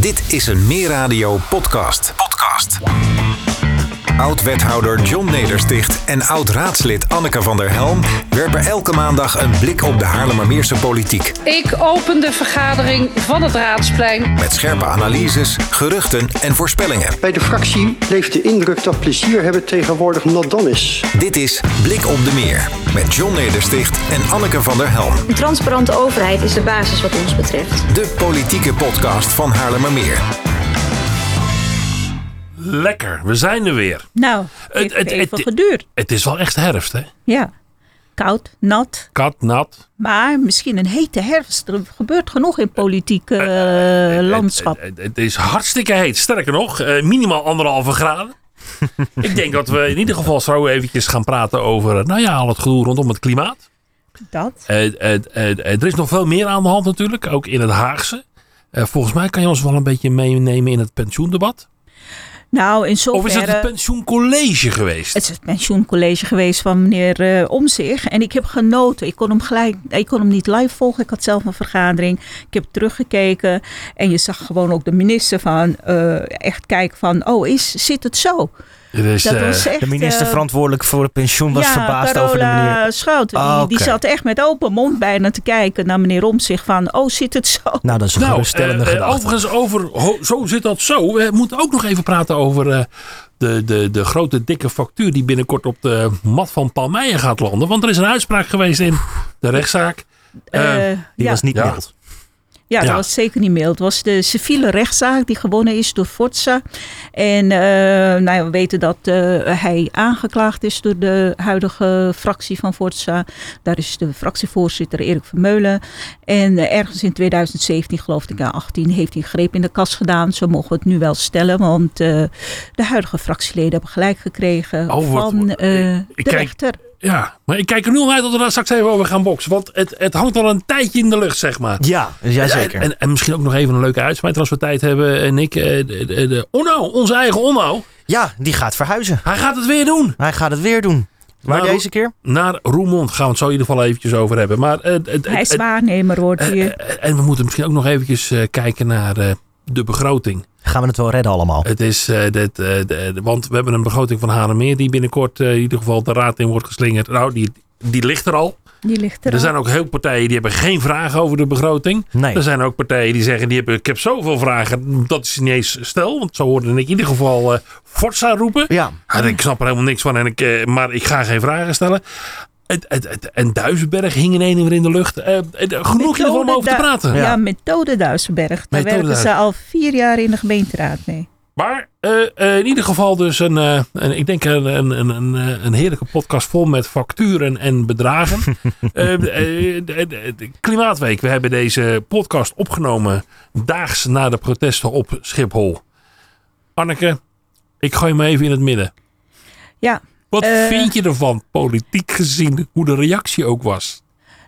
Dit is een Meer Radio podcast. Podcast. Oud-wethouder John Nedersticht en oud-raadslid Anneke van der Helm werpen elke maandag een blik op de Haarlemmermeerse politiek. Ik open de vergadering van het Raadsplein. Met scherpe analyses, geruchten en voorspellingen. Bij de fractie leeft de indruk dat plezier hebben tegenwoordig not dan is. Dit is Blik op de Meer met John Nedersticht en Anneke van der Helm. Een transparante overheid is de basis wat ons betreft. De politieke podcast van Haarlemmermeer. Lekker, we zijn er weer. Nou, Het- het, het- heeft even het- geduurd. Het is wel echt herfst, hè? Ja, koud, nat. Kat, nat. Maar misschien een hete herfst. Er gebeurt genoeg in politiek eh, landschap. Het, het- het is hartstikke heet. Sterker nog, eh, minimaal anderhalve graden. Ik denk dat we in ieder geval zo eventjes gaan praten over, eh, nou ja, al het gedoe rondom het klimaat. Dat. Eh, eh, eh, eh, er is nog veel meer aan de hand natuurlijk, ook in het Haagse. Eh, volgens mij kan je ons wel een beetje meenemen in het pensioendebat. Nou, in zoverre... Of is het het pensioencollege geweest? Het is het pensioencollege geweest van meneer eh Omzig. En ik heb genoten. Ik kon hem gelijk, ik kon hem niet live volgen. Ik had zelf een vergadering. Ik heb teruggekeken. En je zag gewoon ook de minister van eh, echt kijken van, oh, is, zit het zo? Dat eh, was echt, De minister eh, verantwoordelijk voor het pensioen was ja, verbaasd over de manier. Schouten. Ah, die, die oké. zat echt met open mond bijna te kijken naar meneer Omtzigt van, oh, zit het zo? Nou, dat is een Nou, geruststellende eh, gedachte. overigens, over, ho- zo zit dat zo. We moeten ook nog even praten over eh, de, de, de grote dikke factuur die binnenkort op de mat van Palmeijen gaat landen. Want er is een uitspraak geweest in de rechtszaak. Die ja, was niet mild. ja, dat ja. was zeker niet mild. Het was de civiele rechtszaak die gewonnen is door Forza. En eh, nou ja, we weten dat eh, hij aangeklaagd is door de huidige fractie van Forza. Daar is de fractievoorzitter Erik Vermeulen. En eh, ergens in 2017, geloof ik, ja, 18, heeft hij een greep in de kas gedaan. Zo mogen we het nu wel stellen, want de huidige fractieleden hebben gelijk gekregen Oh, wat- van ik de kijk- rechter. Ja, maar ik kijk er nu al uit dat we daar straks even over gaan boksen. Want het, het hangt al een tijdje in de lucht, zeg maar. Ja, jazeker. En, en misschien ook nog even een leuke uitsmijter als we tijd hebben. En ik, eh, de, de, de Onno, onze eigen Onno, ja, die gaat verhuizen. hij gaat het weer doen. Hij gaat het weer doen. Waar deze keer? Naar Roermond gaan we het zo in ieder geval eventjes over hebben. Maar, eh, het- het- Hij is waarnemer, wordt Eh, hier. eh, en we moeten misschien ook nog eventjes eh, kijken naar eh, de begroting. Gaan we het wel redden allemaal? Het is, eh, dit, eh, de- de- want we hebben een begroting van Haremeer die binnenkort eh, in ieder geval de raad in wordt geslingerd. Nou, die, die ligt er al. Die ligt er Er al. zijn ook heel partijen die hebben geen vragen over de begroting. Nee. Er zijn ook partijen die zeggen, die hebben, ik heb zoveel vragen, dat is niet eens stel. Want zo hoorde ik in ieder geval eh Forza roepen. Ja, Ja, ik snap er helemaal niks van, en ik, eh, maar ik ga geen vragen stellen. En Duisenberg hing in een weer in de lucht. Eh, genoeg ieder geval om over te praten. Ja, Ja. methode Duisenberg. Daar Methode werken ze al vier jaar in de gemeenteraad mee. Maar eh, eh, in ieder geval dus een, eh, een ik denk een, een, een, een, eh, een heerlijke podcast vol met facturen en bedragen. De, de- de Klimaatweek. We hebben deze podcast opgenomen daags na de protesten op Schiphol. Anneke, ik gooi me even in het midden. Ja, Wat Eh. vind je ervan, politiek gezien, hoe de reactie ook was?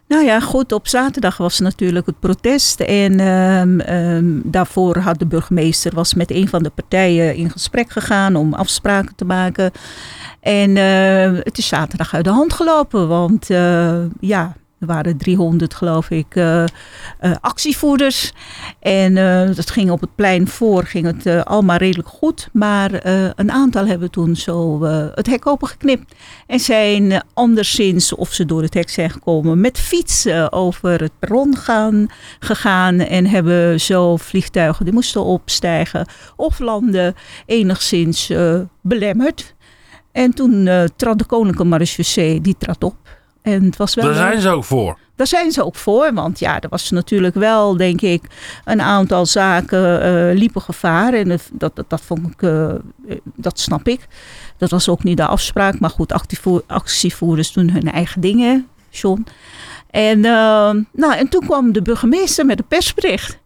nou ja, goed. Op zaterdag was natuurlijk het protest. En ehm, ehm, daarvoor had de burgemeester was met een van de partijen in gesprek gegaan om afspraken te maken. En eh, het is zaterdag uit de hand gelopen. Want eh, ja, er waren 300 geloof ik eh, eh, actievoerders. En eh, dat ging op het plein voor, ging het allemaal redelijk goed. Maar een aantal hebben toen zo het hek opengeknipt. En zijn anderszins, of ze door het hek zijn gekomen, met fietsen over het perron gaan, gegaan. En hebben zo vliegtuigen die moesten opstijgen of landen enigszins belemmerd. En toen trad de Koninklijke Marechaussee, die trad op. En het was wel Daar zijn ze ook voor. daar zijn ze ook voor, want ja, er was natuurlijk wel, denk ik, een aantal zaken eh, liepen gevaar. En dat, dat, dat vond ik, eh, eh, dat snap ik. Dat was ook niet de afspraak, maar goed, actievo- actievoerders doen hun eigen dingen, John. En, eh, nou, en toen kwam de burgemeester met een persbericht.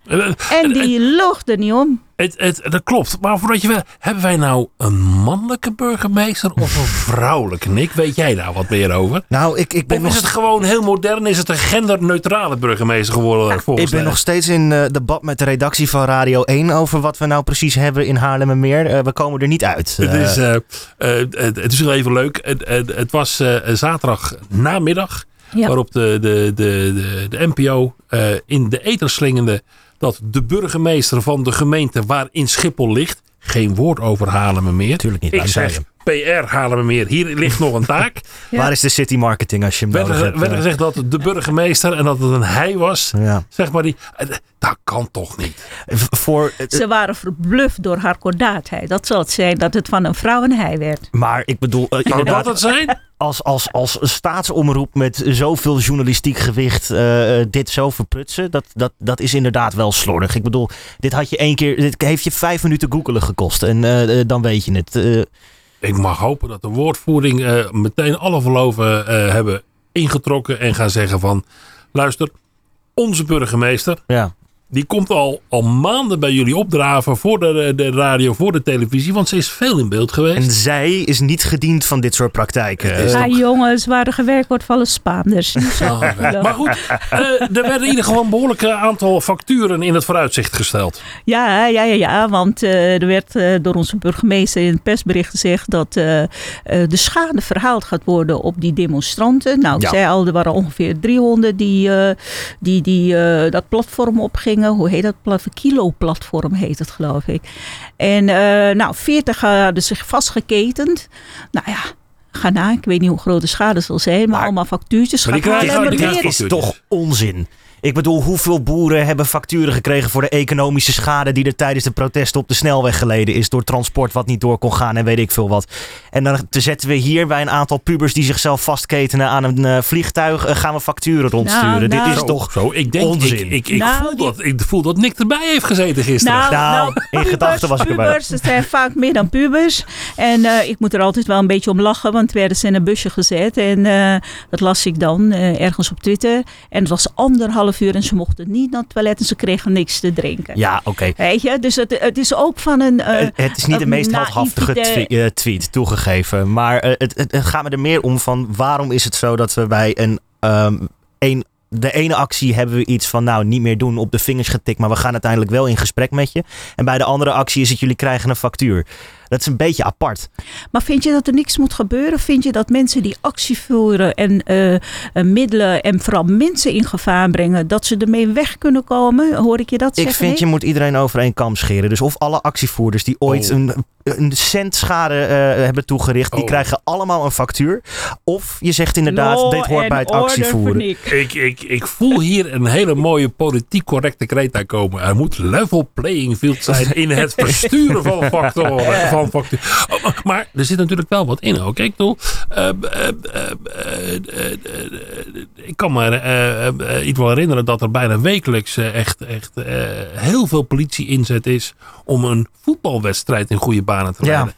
En die loog er niet om. Het, het, dat klopt. Maar voordat je wel, hebben wij nou een mannelijke burgemeester of een vrouwelijke? Nick, weet jij daar wat meer over? nou, ik, ik ben, Of nog, is het gewoon heel modern? Is het een genderneutrale burgemeester geworden? volgens ik ben mij? nog steeds in eh, debat met de redactie van Radio 1 over wat we nou precies hebben in Haarlemmermeer. Eh we komen er niet uit. Het Eh, is, het, het is wel even leuk. Het, was eh, zaterdag namiddag Ja. waarop de, de, de, de, de NPO eh, in de ether slingende dat de burgemeester van de gemeente waarin Schiphol ligt, geen woord over Haarlemmermeer. Tuurlijk niet, Ik wij zeg zijn PR Haarlemmermeer, hier ligt nog een taak. Ja. Waar is de city marketing als je hem werd, nodig er, hebt? werd er eh? gezegd dat de burgemeester en dat het een hij was. ja. Zeg maar die. eh, Dat kan toch niet? Voor, eh, Ze waren verbluft door haar kordaatheid. Dat zal het zijn dat het van een vrouw een hij werd. maar ik bedoel, Zou inderdaad, dat het zijn? als, als, als een staatsomroep met zoveel journalistiek gewicht dit zo verprutsen, dat, dat, dat is inderdaad wel slordig. Ik bedoel, dit had je één keer, dit heeft je vijf minuten googelen gekost en dan weet je het. Ik mag hopen dat de woordvoering eh, meteen alle verloven eh, hebben ingetrokken en gaan zeggen van luister, onze burgemeester ja. Die komt al, al maanden bij jullie opdraven voor de, de radio, voor de televisie, want ze is veel in beeld geweest. En zij is niet gediend van dit soort praktijken. Eh, Ah, jongens, waar er gewerkt wordt, vallen Spaanders. Maar goed, eh, er werden in ieder geval een behoorlijk aantal facturen in het vooruitzicht gesteld. Ja, ja, ja, ja want eh, er werd eh, door onze burgemeester in het persbericht gezegd dat de schade verhaald gaat worden op die demonstranten. Nou, ik Ja. zei al, er waren ongeveer 300 die, eh, die, die eh, dat platform opgingen. Hoe heet dat platform? Kilo-platform heet het, geloof ik. En eh, nou, 40 hadden zich vastgeketend. Nou ja. Ga na, ik weet niet hoe groot de schade zal zijn, maar, Maar- allemaal factuurtjes. Maar die krijgen- die is toch onzin. Ik bedoel, hoeveel boeren hebben facturen gekregen voor de economische schade die er tijdens de protesten op de snelweg geleden is door transport wat niet door kon gaan en weet ik veel wat. En dan te zetten we hier bij een aantal pubers die zichzelf vastketenen aan een eh, vliegtuig, eh, gaan we facturen rondsturen. Nou, Dit nou. is Zo, toch zo. Ik denk, onzin. ik, ik, ik, Nou, voel die- dat, ik voel dat Nick erbij heeft gezeten gisteren. Nou, Nou, nou, in pubers, gedachten was ik erbij. Pubers, het zijn vaak meer dan pubers. En eh, ik moet er altijd wel een beetje om lachen, want werden ze in een busje gezet. En eh, dat las ik dan eh, ergens op Twitter. En het was anderhalf uur en ze mochten niet naar het toilet en ze kregen niks te drinken. Ja, oké. Weet je, dus het, het is ook van een... eh, Het- het is niet de meest heldhaftige eh, tweet, toegegeven. Maar eh, het, het, het gaat me er meer om van waarom is het zo dat we bij een, ehm, een de ene actie hebben we iets van nou niet meer doen op de vingers getikt, maar we gaan uiteindelijk wel in gesprek met je. En bij de andere actie is het jullie krijgen een factuur. Dat is een beetje apart. Maar vind je dat er niks moet gebeuren? Vind je dat mensen die actie voeren en eh, eh, middelen en vooral mensen in gevaar brengen, dat ze ermee weg kunnen komen? Hoor ik je dat Ik zeggen? vind Nick? je moet iedereen over één kam scheren. Dus of alle actievoerders die ooit Oh. een, een cent schade eh, hebben toegericht, die Oh. krijgen allemaal een factuur. Of je zegt inderdaad, Law dit hoort bij het actievoeren. Ik, ik, ik voel hier een hele mooie politiek correcte kreet aankomen. Er moet level playing field zijn in het versturen van factoren. Van Oh, maar- maar er zit natuurlijk wel wat in. Ook. Ik, bedoel, eh, eh, eh, ik kan me iets wel herinneren dat er bijna wekelijks echt, echt heel veel politie inzet is om een voetbalwedstrijd in goede banen te Ja. leiden.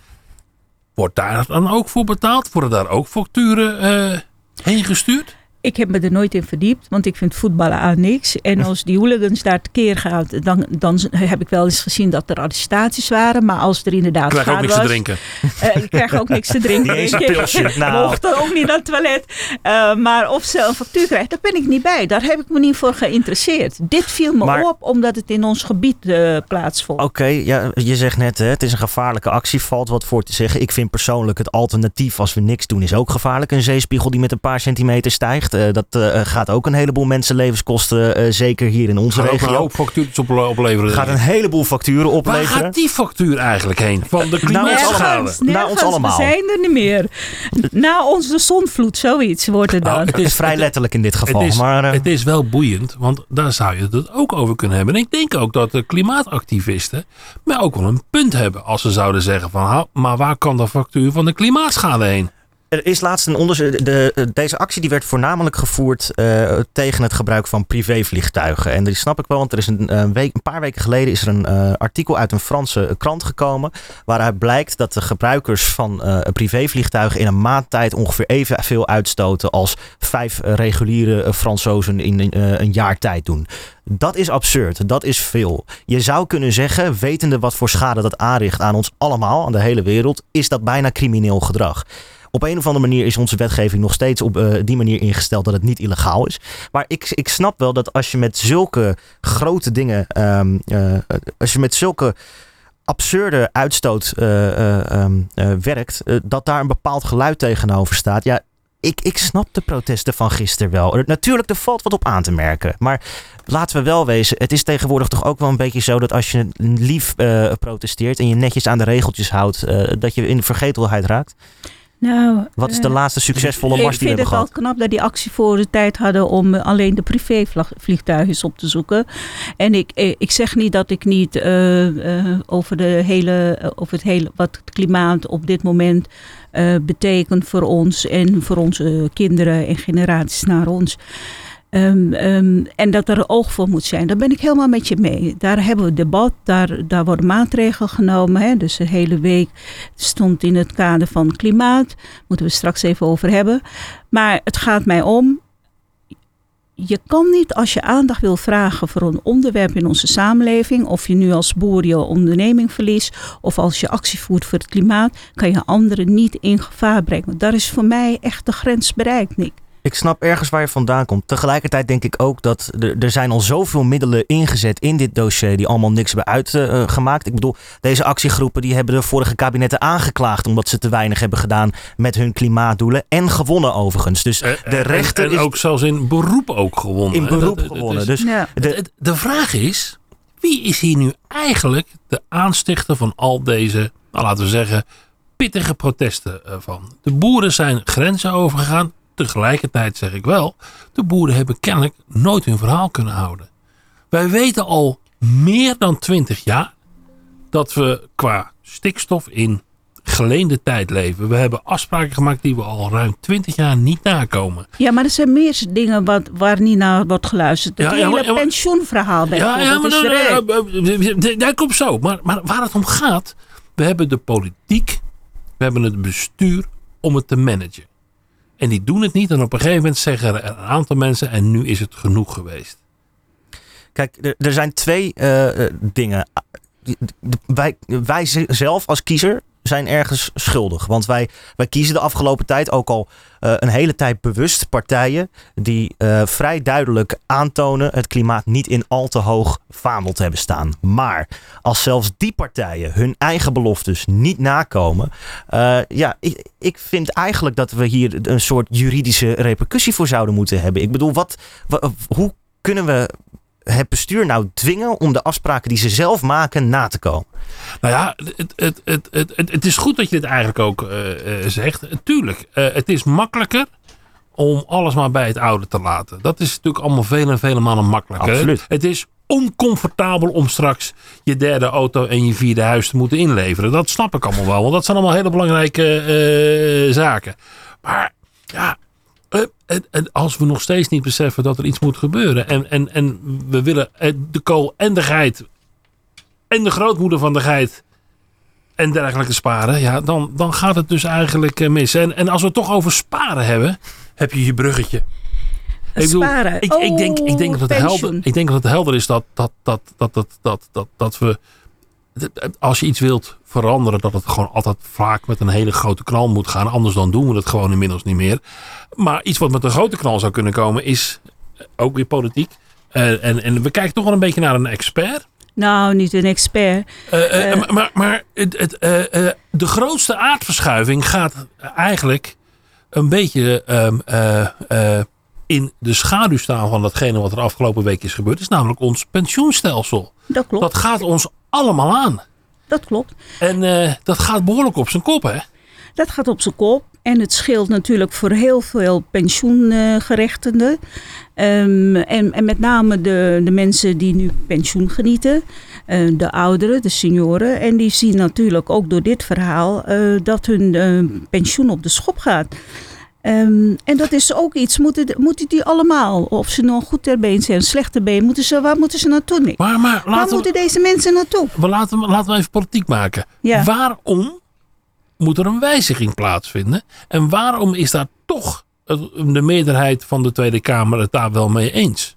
Wordt daar dan ook voor betaald? Worden daar ook facturen heen gestuurd? Ik heb me er nooit in verdiept, want ik vind voetballen aan niks. En als die hooligans daar tekeer gaan, dan, dan heb ik wel eens gezien dat er arrestaties waren. Maar als er inderdaad Ik krijg ook niks te was, drinken. eh, ik krijg ook niks te drinken. Niet eens een pilsje, nou. Mocht ook niet naar het toilet. Eh, maar of ze een factuur krijgt, daar ben ik niet bij. Daar heb ik me niet voor geïnteresseerd. Dit viel me Maar- op omdat het in ons gebied eh, plaatsvond. Oké, ja, je zegt net, hè, het is een gevaarlijke actie, valt wat voor te zeggen. Ik vind persoonlijk het alternatief als we niks doen is ook gevaarlijk. Een zeespiegel die met een paar centimeter stijgt, eh, dat eh, gaat ook een heleboel mensenlevens kosten, eh, zeker hier in onze Gaat regio. hoop factuurtjes op, opleveren. Gaat een heleboel facturen Waar opleveren. gaat die factuur eigenlijk heen? Van de klimaatschade? Naar ons allemaal. We zijn er niet meer. Na ons de zonvloed, zoiets wordt het Nou, dan. Het is vrij letterlijk in dit geval. Het is, maar, eh, het is wel boeiend, want daar zou je het ook over kunnen hebben. En ik denk ook dat de klimaatactivisten maar ook wel een punt hebben als ze zouden zeggen van, "Ha, maar waar kan de factuur van de klimaatschade heen? Er is laatst een onderzoek. De, deze actie die werd voornamelijk gevoerd eh, tegen het gebruik van privévliegtuigen. En die snap ik wel, want er is een, eh, een paar weken geleden is er een eh, artikel uit een Franse krant gekomen. Waaruit blijkt dat de gebruikers van eh, privévliegtuigen in een maand tijd ongeveer evenveel uitstoten als vijf eh, reguliere eh, Fransozen in eh, een jaar tijd doen. Dat is absurd. Dat is veel. Je zou kunnen zeggen, wetende wat voor schade dat aanricht aan ons allemaal, aan de hele wereld, is dat bijna crimineel gedrag. Op een of andere manier is onze wetgeving nog steeds op eh, die manier ingesteld dat het niet illegaal is. Maar ik, ik snap wel dat als je met zulke grote dingen, ehm, eh, als je met zulke absurde uitstoot eh, eh, ehm, eh, werkt, dat daar een bepaald geluid tegenover staat. Ja, ik, ik snap de protesten van gisteren wel. Natuurlijk, er valt wat op aan te merken. Maar laten we wel wezen, het is tegenwoordig toch ook wel een beetje zo dat als je lief protesteert en je netjes aan de regeltjes houdt, dat je in vergetelheid raakt. Nou, Wat is de eh, laatste succesvolle mars Ik die we vind hebben het al gehad? knap dat die actie voor de tijd hadden om eh, alleen de privévliegtuigen op te zoeken. En ik, eh, ik zeg niet dat ik niet over, de hele, over het hele, wat het klimaat op dit moment betekent voor ons en voor onze kinderen en generaties naar ons. Ehm, ehm, en dat er oog voor moet zijn. Daar ben ik helemaal met je mee. Daar hebben we debat, daar, daar worden maatregelen genomen. Hè. Dus de hele week stond in het kader van klimaat. Moeten we straks even over hebben. Maar het gaat mij om. Je kan niet als je aandacht wil vragen voor een onderwerp in onze samenleving, of je nu als boer je onderneming verliest, of als je actie voert voor het klimaat, kan je anderen niet in gevaar brengen. Daar is voor mij echt de grens bereikt, Nick. Ik snap ergens waar je vandaan komt. Tegelijkertijd denk ik ook dat er, er zijn al zoveel middelen ingezet in dit dossier die allemaal niks hebben uitgemaakt. ik bedoel, deze actiegroepen die hebben de vorige kabinetten aangeklaagd omdat ze te weinig hebben gedaan met hun klimaatdoelen. En gewonnen overigens. Dus Eh, de en- rechter en, is ook zelfs in beroep ook gewonnen. in beroep dat- gewonnen. is- Dus Ja. de, de vraag is, wie is hier nu eigenlijk de aanstichter van al deze, nou, laten we zeggen, pittige protesten eh, van? De boeren zijn grenzen overgegaan. Tegelijkertijd zeg ik wel, de boeren hebben kennelijk nooit hun verhaal kunnen houden. Wij weten al meer dan twintig jaar dat we qua stikstof in geleende tijd leven. We hebben afspraken gemaakt die we al ruim twintig jaar niet nakomen. Ja, maar er zijn meer dingen wat, waar niet naar wordt geluisterd. Het Ja, ja, hele maar- ja, maar- pensioenverhaal Ja, bijvoorbeeld. ja maar eh, eh, daar komt zo. Maar, maar waar het om gaat, we hebben de politiek, we hebben het bestuur om het te managen. En die doen het niet. En op een gegeven moment zeggen er een aantal mensen, en nu is het genoeg geweest. Kijk, er, er zijn twee eh, eh, dingen. Wij, wij zelf als kiezer zijn ergens schuldig. Want wij, wij kiezen de afgelopen tijd ook al eh, een hele tijd bewust partijen die eh, vrij duidelijk aantonen het klimaat niet in al te hoog vaandel te hebben staan. Maar als zelfs die partijen hun eigen beloftes niet nakomen, eh, ja, ik, ik vind eigenlijk dat we hier een soort juridische repercussie voor zouden moeten hebben. Ik bedoel, wat, wa- hoe kunnen we het bestuur nou dwingen om de afspraken die ze zelf maken na te komen? Nou ja, het, het, het, het, het, is goed dat je dit eigenlijk ook eh, eh, zegt. Tuurlijk, eh, het is makkelijker om alles maar bij het oude te laten. Dat is natuurlijk allemaal vele en vele malen makkelijker. Absoluut. Het is oncomfortabel om straks je derde auto en je vierde huis te moeten inleveren. Dat snap ik allemaal wel, want dat zijn allemaal hele belangrijke zaken. Maar ja, en- en als we nog steeds niet beseffen dat er iets moet gebeuren. En, en, en we willen eh, de kool en de geit en de grootmoeder van de geit en dergelijke sparen. Ja, dan, dan gaat het dus eigenlijk eh, mis. En, en als we het toch over sparen hebben, heb je je bruggetje. Ik bedoel, Sparen. Ik, ik, denk, ik, denk dat het Oh, helder, ik denk dat het helder is dat, dat, dat, dat, dat, dat, dat, dat we. Als je iets wilt veranderen, dat het gewoon altijd vaak met een hele grote knal moet gaan. Anders dan doen we het gewoon inmiddels niet meer. Maar iets wat met een grote knal zou kunnen komen, is ook weer politiek. Eh, en, en we kijken toch wel een beetje naar een expert. Nou, niet een expert. Eh, eh, Eh. maar het, het, eh, eh, de grootste aardverschuiving gaat eigenlijk een beetje ehm, eh, eh, in de schaduw staan van datgene wat er afgelopen week is gebeurd. is namelijk ons pensioenstelsel. Dat klopt. Dat gaat ons allemaal aan. Dat klopt. En eh, dat gaat behoorlijk op zijn kop, hè? Dat gaat op zijn kop. En het scheelt natuurlijk voor heel veel pensioengerechtigden. Ehm, en, en met name de, de mensen die nu pensioen genieten. eh, de ouderen, de senioren. En die zien natuurlijk ook door dit verhaal eh, dat hun pensioen op de schop gaat. Ehm, en dat is ook iets, moeten, moeten die allemaal, of ze nog goed ter been zijn, slecht ter been, moeten ze, waar moeten ze naartoe? Nick? Maar, maar Waar moeten we, deze mensen naartoe? we laten, we- laten we even politiek maken. Ja. Waarom moet er een wijziging plaatsvinden? En waarom is daar toch de meerderheid van de Tweede Kamer het daar wel mee eens?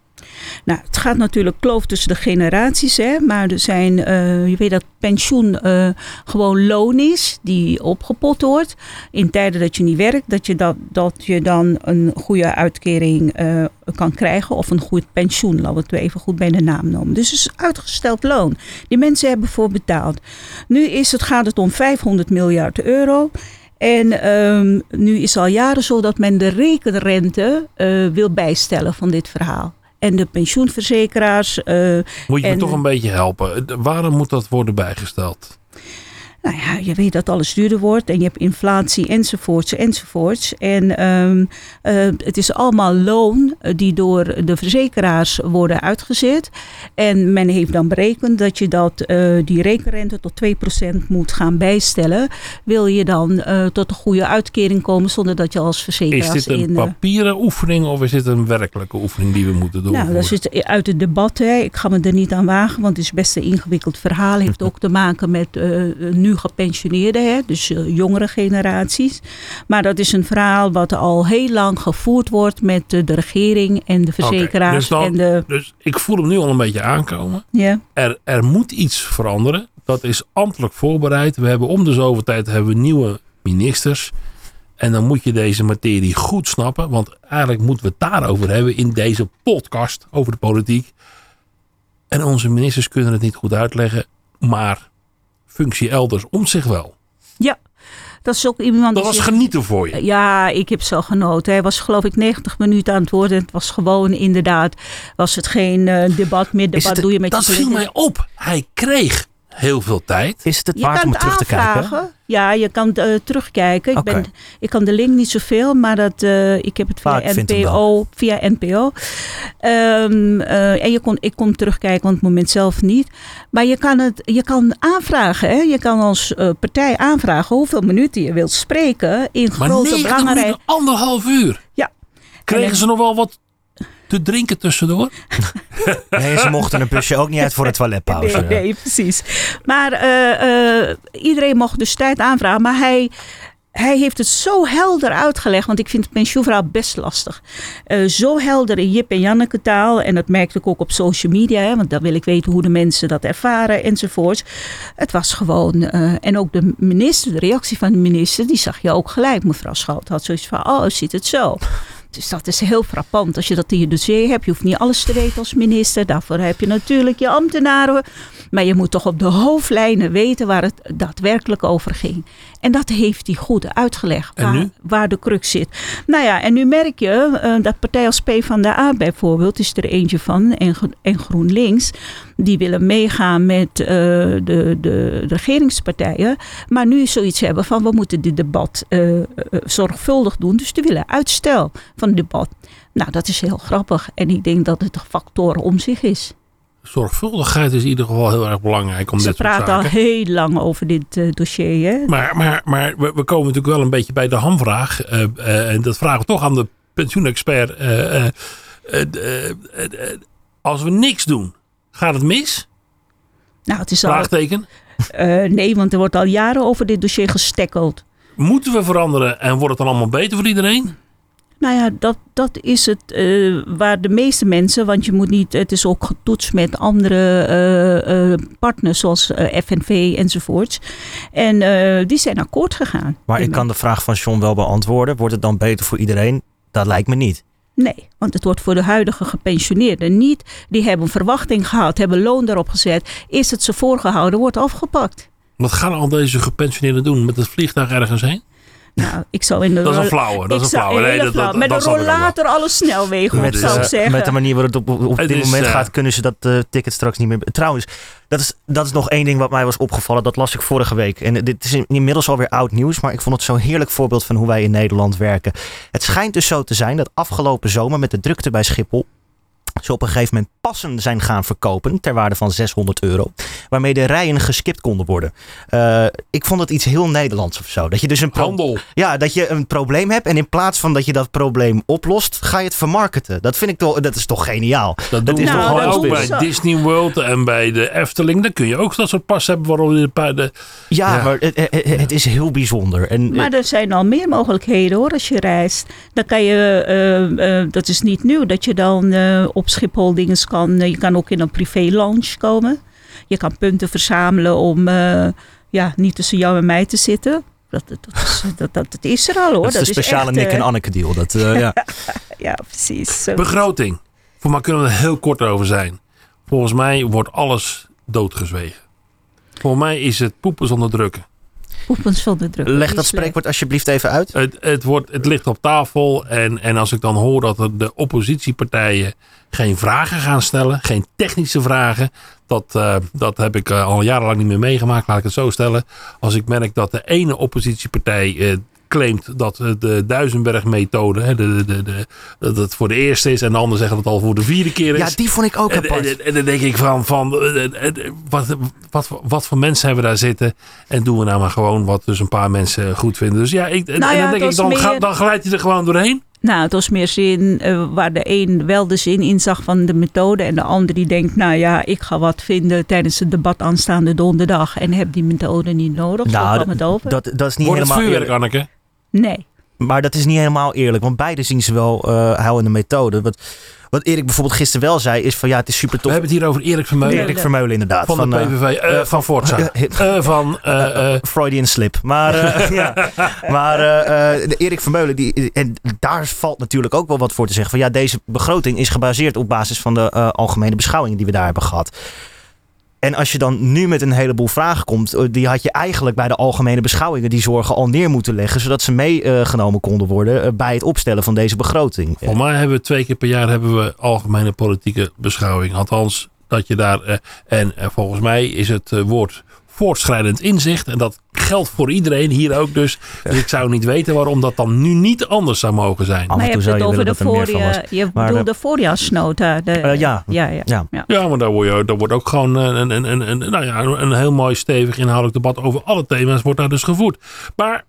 Nou, het gaat natuurlijk kloof tussen de generaties, hè, maar er zijn, eh, je weet dat pensioen eh, gewoon loon is die opgepot wordt. In tijden dat je niet werkt, dat je, dat, dat je dan een goede uitkering eh, kan krijgen of een goed pensioen, laten we het even goed bij de naam noemen. Dus het is uitgesteld loon. Die mensen hebben voor betaald. Nu is het, gaat het om 500 miljard euro. En ehm, nu is al jaren zo dat men de rekenrente wil bijstellen van dit verhaal. En de pensioenverzekeraars. eh, Moet je me toch een beetje helpen. Waarom moet dat worden bijgesteld? Nou ja, je weet dat alles duurder wordt en je hebt inflatie enzovoorts enzovoorts. En ehm, eh, het is allemaal loon eh, die door de verzekeraars worden uitgezet. En men heeft dan berekend dat je dat, eh, die rekenrente tot 2% moet gaan bijstellen. Wil je dan tot een goede uitkering komen zonder dat je als Is verzekeraars dit een in... papieren oefening of is dit een werkelijke oefening die we moeten doen? nou, dat zit uit het debat. Hè. Ik ga me er niet aan wagen, want het is best een ingewikkeld verhaal. Heeft ook te maken met eh, nu gepensioneerden, hè, dus eh, jongere generaties. Maar dat is een verhaal wat al heel lang gevoerd wordt met de regering en de verzekeraars. dus dan- en de, Dus ik voel hem nu al een beetje aankomen. ja. Er, er moet iets veranderen. Dat is ambtelijk voorbereid. We hebben om de zoveel tijd hebben we nieuwe ministers. En dan moet je deze materie goed snappen. Want eigenlijk moeten we het daarover hebben in deze podcast over de politiek. En onze ministers kunnen het niet goed uitleggen. Maar functie elders om zich wel. ja, dat is ook iemand Dat was zich- genieten voor je. Ja, ik heb zo genoten. Hij was geloof ik 90 minuten aan het woord. En het was gewoon inderdaad, was het geen eh, debat meer. Debat het- doe je met Dat je viel mij op. Hij kreeg heel veel tijd. Is het het Je waard om het terug te kijken? Ja, je kan eh, terugkijken. Ik, ben, ik kan de link niet zoveel, maar dat, eh, ik heb het via hem NPO. Via NPO. Ehm, eh, en je kon, ik kon terugkijken, want op het moment zelf niet. Maar je kan het je kan aanvragen. Hè? Je kan als eh, partij aanvragen hoeveel minuten je wilt spreken in Maar grote 90 belangrijke. anderhalf uur. Ja. Kregen En- ze nog wel wat te drinken tussendoor? Nee, ze mochten een busje ook niet uit voor de toiletpauze. Nee, nee, precies. Maar eh, eh, iedereen mocht dus tijd aanvragen. Maar hij, hij heeft het zo helder uitgelegd. Want ik vind het pensioenverhaal best lastig. Eh, zo helder in Jip en Janneke taal. En dat merkte ik ook op social media. Hè, want dan wil ik weten hoe de mensen dat ervaren enzovoort. Het was gewoon... eh, en ook de minister, de reactie van de minister. Die zag je ook gelijk. Mevrouw Schout had zoiets van... Oh, zit het zo? Dus dat is heel frappant als je dat in je dossier hebt. Je hoeft niet alles te weten als minister. Daarvoor heb je natuurlijk je ambtenaren. Maar je moet toch op de hoofdlijnen weten waar het daadwerkelijk over ging. En dat heeft hij goed uitgelegd. Waar, waar de crux zit. Nou ja, en nu merk je eh, dat partij als P van de A bijvoorbeeld, is er eentje van, en, en GroenLinks, die willen meegaan met eh, de, de regeringspartijen. Maar nu zoiets hebben van we moeten dit debat eh, zorgvuldig doen. Dus die willen uitstel van het debat. Nou, dat is heel grappig. En ik denk dat het een factor om zich is. Zorgvuldigheid is in ieder geval heel erg belangrijk om Ze dit soort praten al heel lang over dit eh, dossier. Hè? Maar, maar, maar we, we komen natuurlijk wel een beetje bij de hamvraag. eh, eh, en dat vragen we toch aan de pensioenexpert. als we niks doen, gaat het mis? Nou, het is al, Vraagteken. nee, want er wordt al jaren over dit dossier gestekkeld. Moeten we veranderen en wordt het dan allemaal beter voor iedereen? Nou ja, dat, dat is het eh, waar de meeste mensen, want je moet niet, het is ook getoetst met andere eh, eh, partners zoals FNV enzovoorts. En eh, die zijn akkoord gegaan. Maar ik kan de vraag van John wel beantwoorden. Wordt het dan beter voor iedereen? Dat lijkt me niet. Nee, want het wordt voor de huidige gepensioneerden niet. Die hebben een verwachting gehad, hebben loon erop gezet. Is het ze voorgehouden, wordt afgepakt. Wat gaan al deze gepensioneerden doen? Met het vliegtuig ergens heen? Nou, ik zou in de Dat is een flauwe. Dat is een flauwe. Nee, dat- flauw. dat- Met dat een rollator alle snelwegen Met, op, zou ik eh, zeggen. met de manier waarop het op, op Het dit is, moment eh, gaat, kunnen ze dat eh, ticket straks niet meer. Trouwens, dat is, dat is nog één ding wat mij was opgevallen. Dat las ik vorige week. En dit is inmiddels alweer oud nieuws. Maar ik vond het zo'n heerlijk voorbeeld van hoe wij in Nederland werken. Het schijnt dus zo te zijn dat afgelopen zomer met de drukte bij Schiphol. ze op een gegeven moment passen zijn gaan verkopen ter waarde van 600 euro. Waarmee de rijen geskipt konden worden. Eh, ik vond het iets heel Nederlands of zo. Dat je dus een Handel. ja, dat je een probleem hebt en in plaats van dat je dat probleem oplost, ga je het vermarkten. Dat vind ik toch, dat is toch geniaal. Dat doen we Nou, toch dat ook bij. Disney World en bij de Efteling. Dan kun je ook dat soort pas hebben waarop je de paarden... Ja, Ja. maar het, het, het is heel bijzonder. En, Maar er zijn al meer mogelijkheden hoor als je reist. Dan kan je, eh, eh, dat is niet nieuw, dat je dan eh, op Schiphol dingen kan. Eh, je kan ook in een privé lounge komen. Je kan punten verzamelen om eh, ja, niet tussen jou en mij te zitten. Dat, dat, is, dat, dat, dat is er al hoor. dat is de speciale echt, Nick eh, en Anneke deal. Dat, eh, ja. Ja, precies. Zo. Begroting. Voor mij kunnen we er heel kort over zijn. Volgens mij wordt alles doodgezwegen. Voor mij is het poepen zonder drukken. Poepens van de druk. Leg dat spreekwoord alsjeblieft even uit. Het, het, wordt, het ligt op tafel. En, en als ik dan hoor dat er de oppositiepartijen geen vragen gaan stellen, geen technische vragen. Dat, eh, dat heb ik eh, al jarenlang niet meer meegemaakt, laat ik het zo stellen. Als ik merk dat de ene oppositiepartij eh, claimt dat eh, de Duisenberg-methode, hè, de, de, de, de- dat het voor de eerste is. En de ander zegt dat het al voor de vierde keer is. Ja, die vond ik ook En, apart. en, en dan denk ik van, van eh, eh, wat, wat, wat voor mensen hebben we daar zitten? En doen we nou maar gewoon wat dus een paar mensen goed vinden. Dus ja, ik, en- Nou en ja, dan denk het ik, dan, ga- dan glijdt hij er gewoon doorheen. Nou, het was meer zin eh, waar de een wel de zin in zag van de methode. En de ander die denkt, nou ja, ik ga wat vinden tijdens het debat aanstaande donderdag. En heb die methode niet nodig. Zo Nou, kwam het over. dat, dat is niet Wordt het helemaal vuurwerk, eerlijk. Anneke? Nee. Maar dat is niet helemaal eerlijk. Want beide zien ze wel uh, in de methode. Wat, wat Erik bijvoorbeeld gisteren wel zei, is van ja, het is super We tof. hebben het hier over Erik Vermeulen. Erik Vermeulen inderdaad. Van, de eh, PVV. eh, van Forza. Eh, van... eh, eh, Freudian slip. Maar, eh, ja. maar eh, eh, de Erik Vermeulen, die, en daar valt natuurlijk ook wel wat voor te zeggen. Van ja, deze begroting is gebaseerd op basis van de eh, algemene beschouwingen die we daar hebben gehad. En als je dan nu met een heleboel vragen komt, eh, die had je eigenlijk bij de algemene beschouwingen die zorgen al neer moeten leggen, zodat ze meegenomen konden worden eh, bij het opstellen van deze begroting. Voor mij hebben we twee keer per jaar hebben we algemene politieke beschouwing. Althans, dat je daar. eh, en eh, volgens mij is het eh, woord voortschrijdend inzicht. En dat geldt voor iedereen hier ook dus. Dus ik zou niet weten waarom dat dan nu niet anders zou mogen zijn. Maar je hebt het je over de dat meer van was. voorjaar. Je bedoelt eh, de voorjaarsnota. Eh, ja. ja, ja. Ja. maar daar, word je, daar wordt ook gewoon een, een, een, een, nou ja, een heel mooi stevig inhoudelijk debat over alle thema's wordt daar dus gevoerd. Maar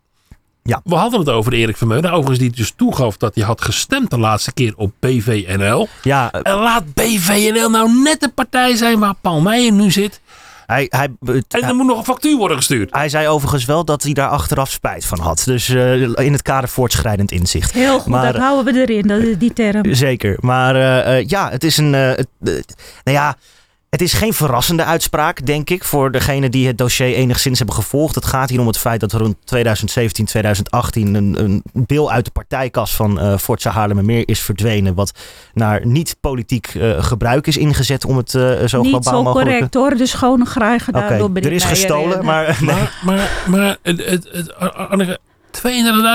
Ja. we hadden het over Erik Vermeulen. Overigens die dus toegaf dat hij had gestemd de laatste keer op BVNL. Ja, eh, En laat BVNL nou net de partij zijn waar Paul Meijer nu zit. Hij, hij, En er moet nog een factuur worden gestuurd. Hij zei overigens wel dat hij daar achteraf spijt van had. Dus eh, in het kader voortschrijdend inzicht. Heel goed, Maar- dat houden we erin, dat, die term. Zeker. Maar eh, eh, ja, het is een. eh, eh, nou ja. Het is geen verrassende uitspraak, denk ik, voor degenen die het dossier enigszins hebben gevolgd. Het gaat hier om het feit dat er rond 2017, 2018 een, een bil uit de partijkas van eh Forza Haarlemmermeer is verdwenen. Wat naar niet-politiek eh, gebruik is ingezet om het eh, zo Niet globaal zo mogelijk... correct hoor, dus gewoon graag gedaan door meneer er is gestolen, En, maar nee, Maar, maar, maar het, het, het, Anneke,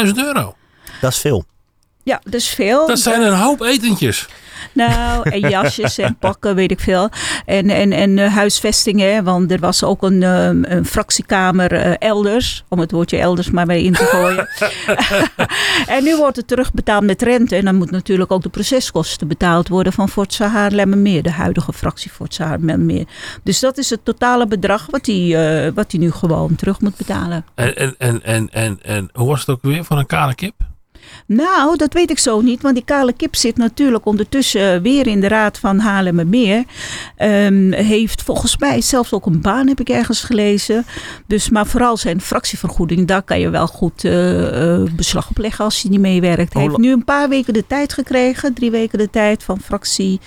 32.000 euro. dat is veel. Ja, dat is veel. Dat zijn een hoop etentjes. Nou, en jasjes en pakken, weet ik veel. En, en, en eh, huisvestingen, want er was ook een, ehm, een fractiekamer eh, elders. Om het woordje elders maar mee in te gooien. en nu wordt het terugbetaald met rente. En dan moet natuurlijk ook de proceskosten betaald worden van Forza Haarlemmermeer. De huidige fractie Forza Haarlemmermeer. Dus dat is het totale bedrag wat hij, eh, wat hij nu gewoon terug moet betalen. En, en, en, en, en, en hoe was het ook weer van een kale kip? Nou, dat weet ik zo niet. Want die kale kip zit natuurlijk ondertussen weer in de raad van Haarlemmermeer. Ehm heeft volgens mij zelfs ook een baan, heb ik ergens gelezen. Dus, maar vooral zijn fractievergoeding, daar kan je wel goed eh, eh, beslag op leggen als hij niet meewerkt. Hij heeft nu een paar weken de tijd gekregen. Drie weken de tijd van fractie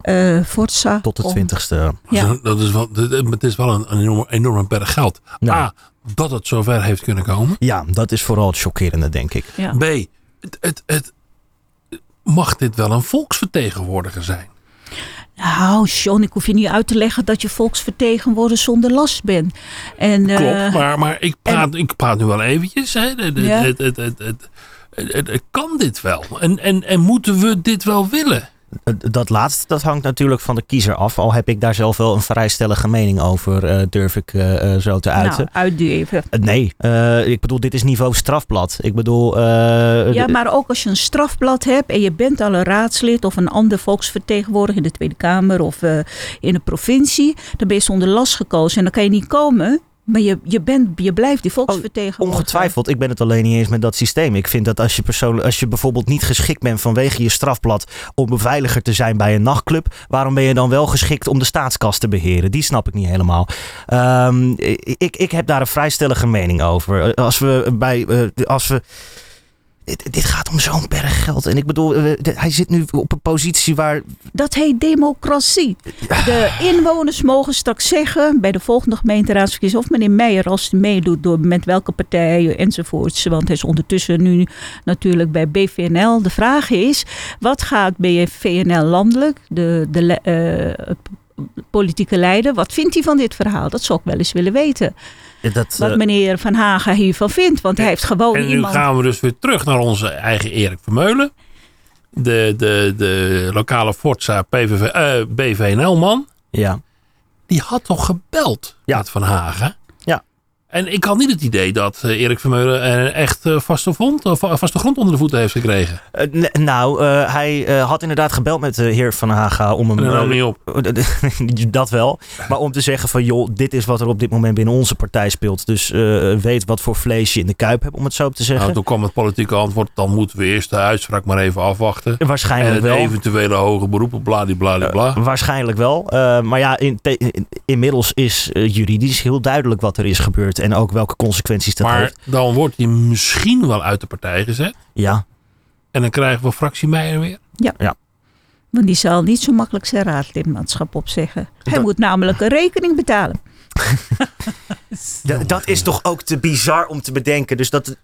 eh Forza. Tot de om- twintigste. Ja. Dat is wel, het is wel een, een enorm, enorme berg geld. Ja. A, dat het zover heeft kunnen komen. Ja, dat is vooral het chockerende, denk ik. Ja. B, het, het, het, mag dit wel een volksvertegenwoordiger zijn? Nou, John, ik hoef je niet uit te leggen dat je volksvertegenwoordiger zonder last bent. En, eh, Klopt, maar, maar ik, praat, ik praat nu wel eventjes. Hè. Het, het, Ja. het, het, het, het, het- het kan dit wel? En, en, en moeten we dit wel willen? Eh, Dat laatste, dat hangt natuurlijk van de kiezer af. Al heb ik daar zelf wel een vrij stellige mening over, eh, durf ik eh, zo te uiten. nou, uitduw even. Eh, nee, ik bedoel, dit is niveau strafblad. Ik bedoel... Ja, maar ook als je een strafblad hebt en je bent al een raadslid of een ander volksvertegenwoordiger in de Tweede Kamer of in de provincie, dan ben je zonder last gekozen en dan kan je niet komen. Maar je, je, bent, je blijft die volksvertegenwoordiger. Ongetwijfeld, ik ben het alleen niet eens met dat systeem. Ik vind dat als je, persoonlijk, als je bijvoorbeeld niet geschikt bent vanwege je strafblad om beveiliger te zijn bij een nachtclub, waarom ben je dan wel geschikt om de staatskas te beheren? Die snap ik niet helemaal. Ehm, ik, ik heb daar een vrij stellige mening over. Als we bij. eh, als we, dit, dit gaat om zo'n berg geld. En ik bedoel, eh, hij zit nu op een positie waar. Dat heet democratie. De inwoners mogen straks zeggen bij de volgende gemeenteraadsverkiezing of meneer Meijer als hij meedoet door met welke partij enzovoorts. Want hij is ondertussen nu natuurlijk bij BVNL. De vraag is, wat gaat BVNL landelijk, de, de eh, politieke leider, wat vindt hij van dit verhaal? Dat zou ik wel eens willen weten. Dat, wat eh, meneer Van Haga hiervan vindt. Want hij heeft gewoon En nu iemand... gaan we dus weer terug naar onze eigen Erik Vermeulen. De, de, de lokale Forza PVV, eh, BVNL-man. ja. Die had toch gebeld Ja. met Van Hagen? En ik had niet het idee dat eh, Erik Vermeulen eh, echt eh, vaste, vond, of vaste grond onder de voeten heeft gekregen. Eh, nou, eh, hij eh, had inderdaad gebeld met de heer Van Haga om hem... En eh, niet op. dat wel. Maar om te zeggen van joh, dit is wat er op dit moment binnen onze partij speelt. Dus eh, weet wat voor vlees je in de kuip hebt, om het zo te zeggen. Nou, toen kwam het politieke antwoord. Dan moeten we eerst de uitspraak maar even afwachten. En Waarschijnlijk het wel. eventuele hoge beroep op bladibladibla. Waarschijnlijk wel. Eh, maar ja, in, inmiddels is eh, juridisch heel duidelijk wat er is gebeurd. En ook welke consequenties dat Maar heeft. dan wordt hij misschien wel uit de partij gezet. Ja, En dan krijgen we fractie Meijer weer. Want die zal niet zo makkelijk zijn raadlidmaatschap opzeggen. Hij Dat- moet namelijk een rekening betalen. Dat is toch ook te bizar om te bedenken. Dus dat,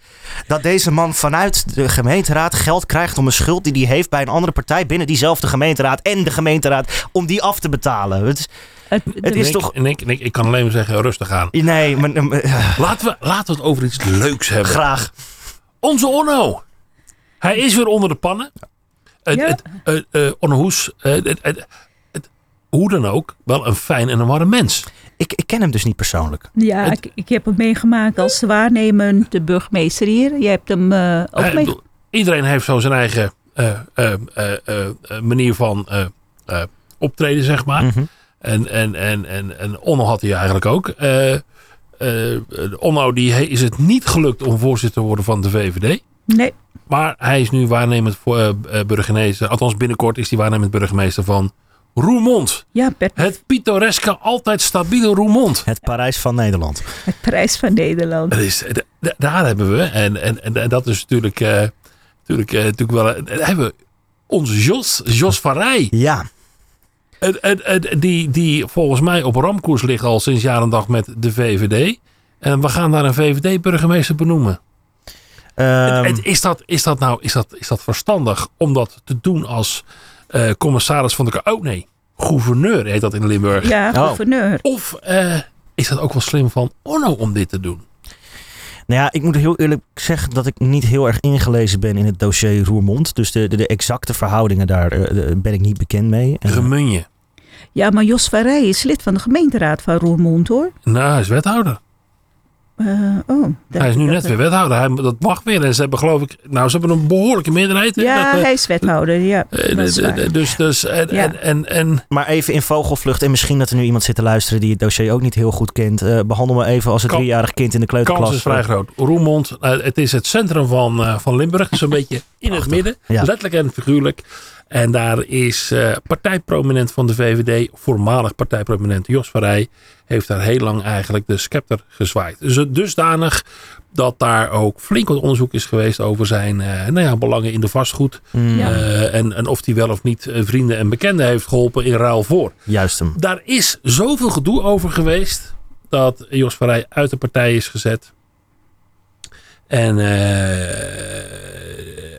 dat deze man vanuit de gemeenteraad geld krijgt om een schuld die hij heeft bij een andere partij binnen diezelfde gemeenteraad en de gemeenteraad om die af te betalen. Het, is- Het, Het is toch- ik, en ik, kan alleen maar zeggen, rustig aan. nee, maar, eh, Laten we, laten we het over iets leuks hebben. graag. Onze Onno. Hij is weer onder de pannen. Ja. eh, eh, Onno Hoes, eh, het, het, het- hoe dan ook, wel een fijn en een warm mens. Ik, ik ken hem dus niet persoonlijk. Ja, Het- ik, ik heb hem meegemaakt als waarnemend burgemeester hier. Jij hebt hem eh, ook mee. iedereen heeft zo zijn eigen eh, eh, eh, eh, eh, manier van eh, eh, optreden, zeg maar. Mhm. En, en, en, en, en Onno had hij eigenlijk ook. Eh, eh, Onno die is het niet gelukt om voorzitter te worden van de VVD. Nee, Maar hij is nu waarnemend voor, eh, burgemeester. Althans, binnenkort is hij waarnemend burgemeester van Roermond. ja, per Het pittoreske, altijd stabiele Roermond. Het Parijs van Nederland. het prijs van Nederland. Dat is, daar hebben we. En, en, en, en dat is natuurlijk, eh, natuurlijk, eh, natuurlijk wel. daar hebben we onze Jos, Jos van Rij. Ja, Die, die volgens mij op ramkoers ligt al sinds jaar en dag met de VVD. En we gaan daar een VVD-burgemeester benoemen. ehm, En is, dat, is, dat nou, is, dat, is dat verstandig om dat te doen als eh, commissaris van de... Oh nee, gouverneur heet dat in Limburg. Ja, Oh. gouverneur. Of eh, is dat ook wel slim van Onno om dit te doen? Nou ja, ik moet heel eerlijk zeggen dat ik niet heel erg ingelezen ben in het dossier Roermond. Dus de, de, de exacte verhoudingen daar eh, ben ik niet bekend mee. Gemunje. Ja, maar Jos van Rij is lid van de gemeenteraad van Roermond hoor. Nou, hij is wethouder. Eh, oh, hij is nu net weer wethouder. Hij, dat mag weer. En ze hebben geloof ik... Nou, ze hebben een behoorlijke meerderheid. Ja, dat, eh, hij is wethouder. Ja, eh, is dus, dus en, Ja. en, en, en Maar even in vogelvlucht, en misschien dat er nu iemand zit te luisteren die het dossier ook niet heel goed kent. eh, behandel me even als een Kan- driejarig kind in de de kans kleuterklas. is vrij groot. Roermond, het is het centrum van, eh, van Limburg. Zo'n beetje in het midden. Ja. Letterlijk en figuurlijk. En daar is eh, partijprominent van de VVD, voormalig partijprominent Jos van Rij, heeft daar heel lang eigenlijk de scepter gezwaaid. Dus dusdanig dat daar ook flink wat onderzoek is geweest over zijn eh, nou ja, belangen in de vastgoed. Mm, Ja. Eh, en, en of hij wel of niet vrienden en bekenden heeft geholpen in ruil voor. Juist hem. Daar is zoveel gedoe over geweest dat Jos van Rij uit de partij is gezet. En, eh,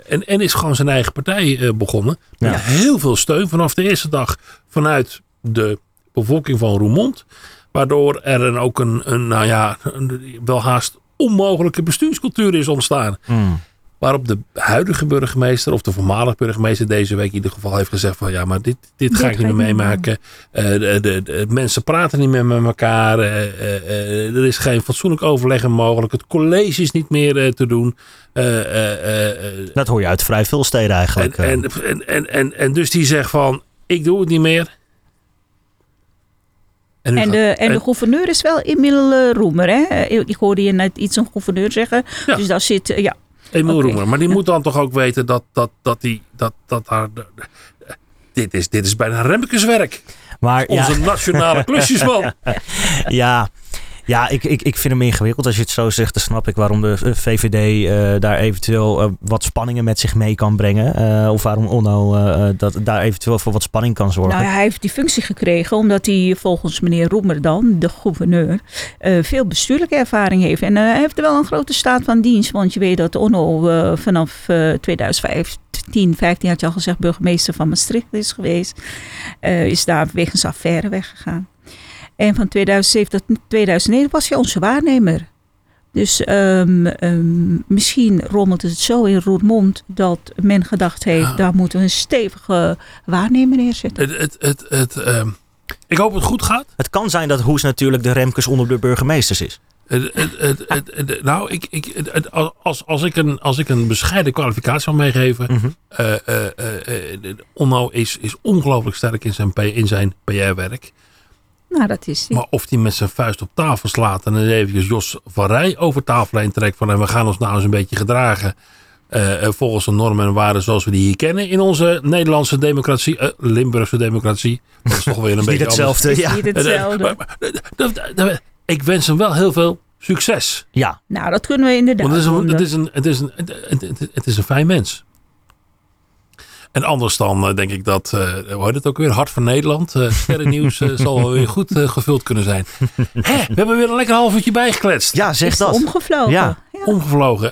en, en is gewoon zijn eigen partij eh, begonnen. Met Ja. heel veel steun vanaf de eerste dag vanuit de bevolking van Roermond. Waardoor er dan ook een, een, nou ja, een wel haast onmogelijke bestuurscultuur is ontstaan. Mm. Waarop de huidige burgemeester, of de voormalige burgemeester deze week in ieder geval heeft gezegd van ja, maar dit, dit, Dit ga ik niet meer meemaken. Eh, de, de, de- mensen praten niet meer met elkaar. eh, eh, eh, er is geen fatsoenlijk overleg mogelijk. Het college is niet meer eh, te doen. Eh, eh, eh, eh, Dat hoor je uit vrij veel steden en, eigenlijk. en, en, en, en, en dus die zegt van ik doe het niet meer. En gaat- de, en de gouverneur is wel Emil eh, Roemer, hè? Ik hoorde je net iets een gouverneur zeggen. Ja. Dus daar zit, ja. Emiel. Roemer. Maar die moet dan toch ook weten dat, dat, dat, die, dat, dat haar... Dit is, dit is bijna Remmekeswerk. maar ja, Onze nationale klusjesman. ja, ja ik, ik, ik vind hem ingewikkeld. Als je het zo zegt, dan snap ik waarom de eh, VVD eh, daar eventueel eh, wat spanningen met zich mee kan brengen. Of waarom Onno dat daar eventueel voor wat spanning kan zorgen. Nou, hij heeft die functie gekregen omdat hij volgens meneer Roemer dan, de gouverneur, veel bestuurlijke ervaring heeft. En hij heeft wel een grote staat van dienst. Want je weet dat Onno vanaf eh 2015, 15 had je al gezegd, burgemeester van Maastricht is geweest. Is daar wegens affaire weggegaan. En van 2007 tot 2009 was hij onze waarnemer. Dus ehm, ehm, misschien rommelt het zo in Roermond dat men gedacht heeft, Ja. daar moeten we een stevige waarnemer neerzetten. Het, het, het, het, ehm, ik hoop dat het goed gaat. Het kan zijn dat Hoes natuurlijk de Remkes onder de burgemeesters is. Het, het, het, het, het- nou, ik, ik, als, als, ik een, als ik een bescheiden kwalificatie zou meegeven. Mhm. eh, eh, eh, eh, Onno is, is ongelooflijk sterk in zijn, in zijn PR-werk. Nou, dat is die. Maar of hij met zijn vuist op tafel slaat en dan eventjes Jos van Rij over tafel heen trekt. Van en we gaan ons nou eens een beetje gedragen. eh, eh, volgens de normen en waarden zoals we die hier kennen in onze Nederlandse democratie, eh, Limburgse democratie. Dat is toch weer een Is beetje niet hetzelfde. is Ja. niet hetzelfde. Ik wens hem wel heel veel succes. ja, Nou, dat kunnen we inderdaad Want het is een, doen. het is een, het is een, het, het- het is een fijn mens. En anders dan eh, denk ik dat, eh hoe heet het ook weer, Hart van Nederland, eh Sterrennieuws, eh, zal wel weer goed gevuld kunnen zijn. Hè, we hebben weer een lekker half uurtje bijgekletst. ja zeg is dat. omgevlogen. Ja. Omgevlogen.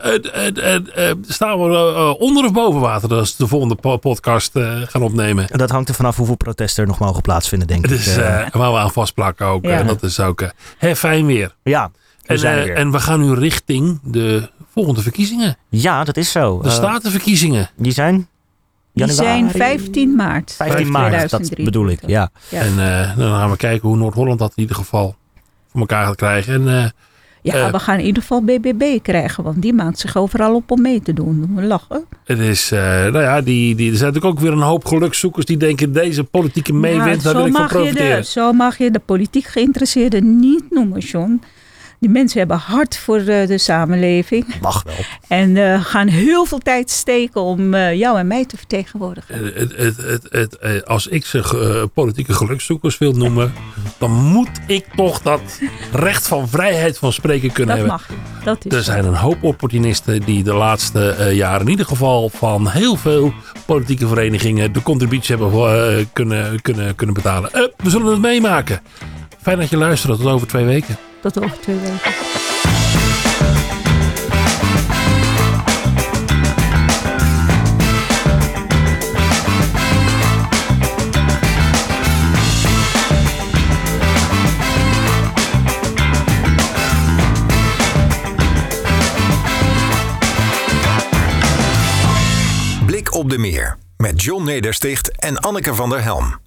Staan we onder of boven water als we de volgende po- podcast eh, gaan opnemen? En dat hangt er vanaf hoeveel protesten er nog mogen plaatsvinden, denk Het ik. is waar we aan vastplakken ook. Ja. dat is ook hè, fijn weer. ja, we En, zijn weer. en we gaan nu richting de volgende verkiezingen. ja, dat is zo. De statenverkiezingen. die zijn? Die zijn Januari? 15 maart. 15 maart, dat 2023. bedoel ik. Ja. Ja. En eh, dan gaan we kijken hoe Noord-Holland dat in ieder geval voor elkaar gaat krijgen. En eh, Ja, Eh, we gaan in ieder geval BBB krijgen, want die maakt zich overal op om mee te doen. We lachen. het is, eh, nou ja, die, die, er zijn natuurlijk ook weer een hoop gelukzoekers die denken deze politieke meewind, Ja, daar wil zo, ik van mag je profiteren. de, zo mag je de politiek geïnteresseerden niet noemen, John. Die mensen hebben hart voor eh, de samenleving. Mag wel. En eh, gaan heel veel tijd steken om eh, jou en mij te vertegenwoordigen. Eh, Het, het, het, het, eh, als ik ze politieke gelukzoekers wil noemen, dan moet ik toch dat recht van vrijheid van spreken kunnen Dat hebben. mag. Dat is Er zijn een hoop opportunisten die de laatste eh, jaren in ieder geval van heel veel politieke verenigingen de contributie hebben eh, kunnen, kunnen, kunnen betalen. Eh, we zullen het meemaken. Fijn dat je luistert. Tot over twee weken. Tot op de meer met John Nedersticht en Anneke van der Helm.